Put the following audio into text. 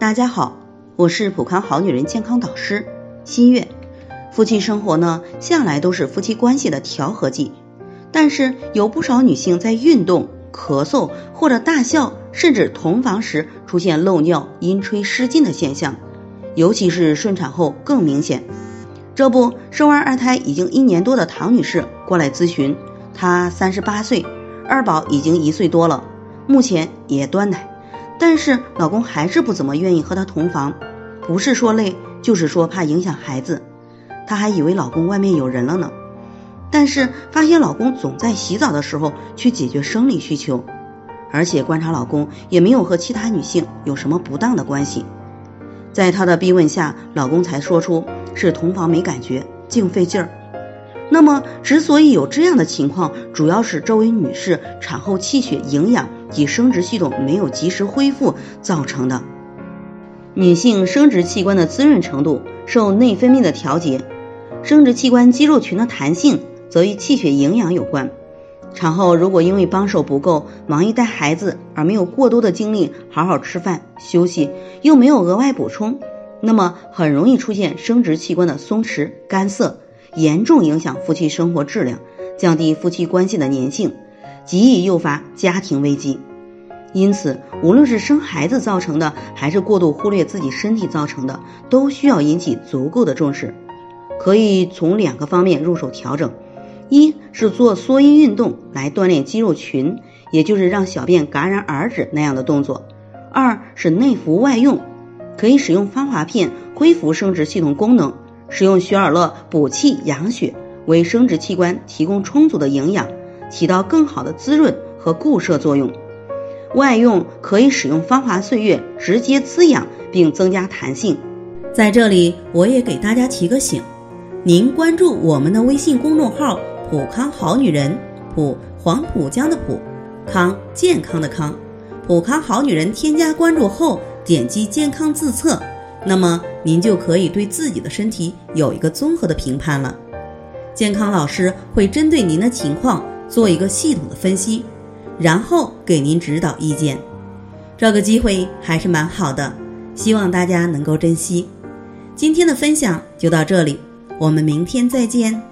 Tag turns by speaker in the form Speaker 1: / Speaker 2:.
Speaker 1: 大家好，我是普康好女人健康导师新月。夫妻生活呢，向来都是夫妻关系的调和剂，但是有不少女性在运动、咳嗽或者大笑，甚至同房时出现漏尿、阴吹失禁的现象，尤其是顺产后更明显。这不，生完二胎已经一年多的唐女士过来咨询，她三十八岁，二宝已经一岁多了，目前也断奶。但是老公还是不怎么愿意和她同房，不是说累，就是说怕影响孩子。她还以为老公外面有人了呢，但是发现老公总在洗澡的时候去解决生理需求，而且观察老公也没有和其他女性有什么不当的关系。在她的逼问下，老公才说出是同房没感觉，净费劲儿。那么之所以有这样的情况，主要是这位女士产后气血营养。及生殖系统没有及时恢复造成的。女性生殖器官的滋润程度受内分泌的调节，生殖器官肌肉群的弹性则与气血营养有关。产后如果因为帮手不够，忙于带孩子而没有过多的精力好好吃饭休息，又没有额外补充，那么很容易出现生殖器官的松弛干涩，严重影响夫妻生活质量，降低夫妻关系的粘性。极易诱发家庭危机，因此，无论是生孩子造成的，还是过度忽略自己身体造成的，都需要引起足够的重视。可以从两个方面入手调整：一是做缩阴运动来锻炼肌肉群，也就是让小便戛然而止那样的动作；二是内服外用，可以使用芳华片恢复生殖系统功能，使用雪尔乐补气养血，为生殖器官提供充足的营养。起到更好的滋润和固摄作用。外用可以使用芳华岁月，直接滋养并增加弹性。
Speaker 2: 在这里，我也给大家提个醒：您关注我们的微信公众号“普康好女人”，普黄浦江的浦，康健康的康，普康好女人。添加关注后，点击健康自测，那么您就可以对自己的身体有一个综合的评判了。健康老师会针对您的情况。做一个系统的分析，然后给您指导意见。这个机会还是蛮好的，希望大家能够珍惜。今天的分享就到这里，我们明天再见。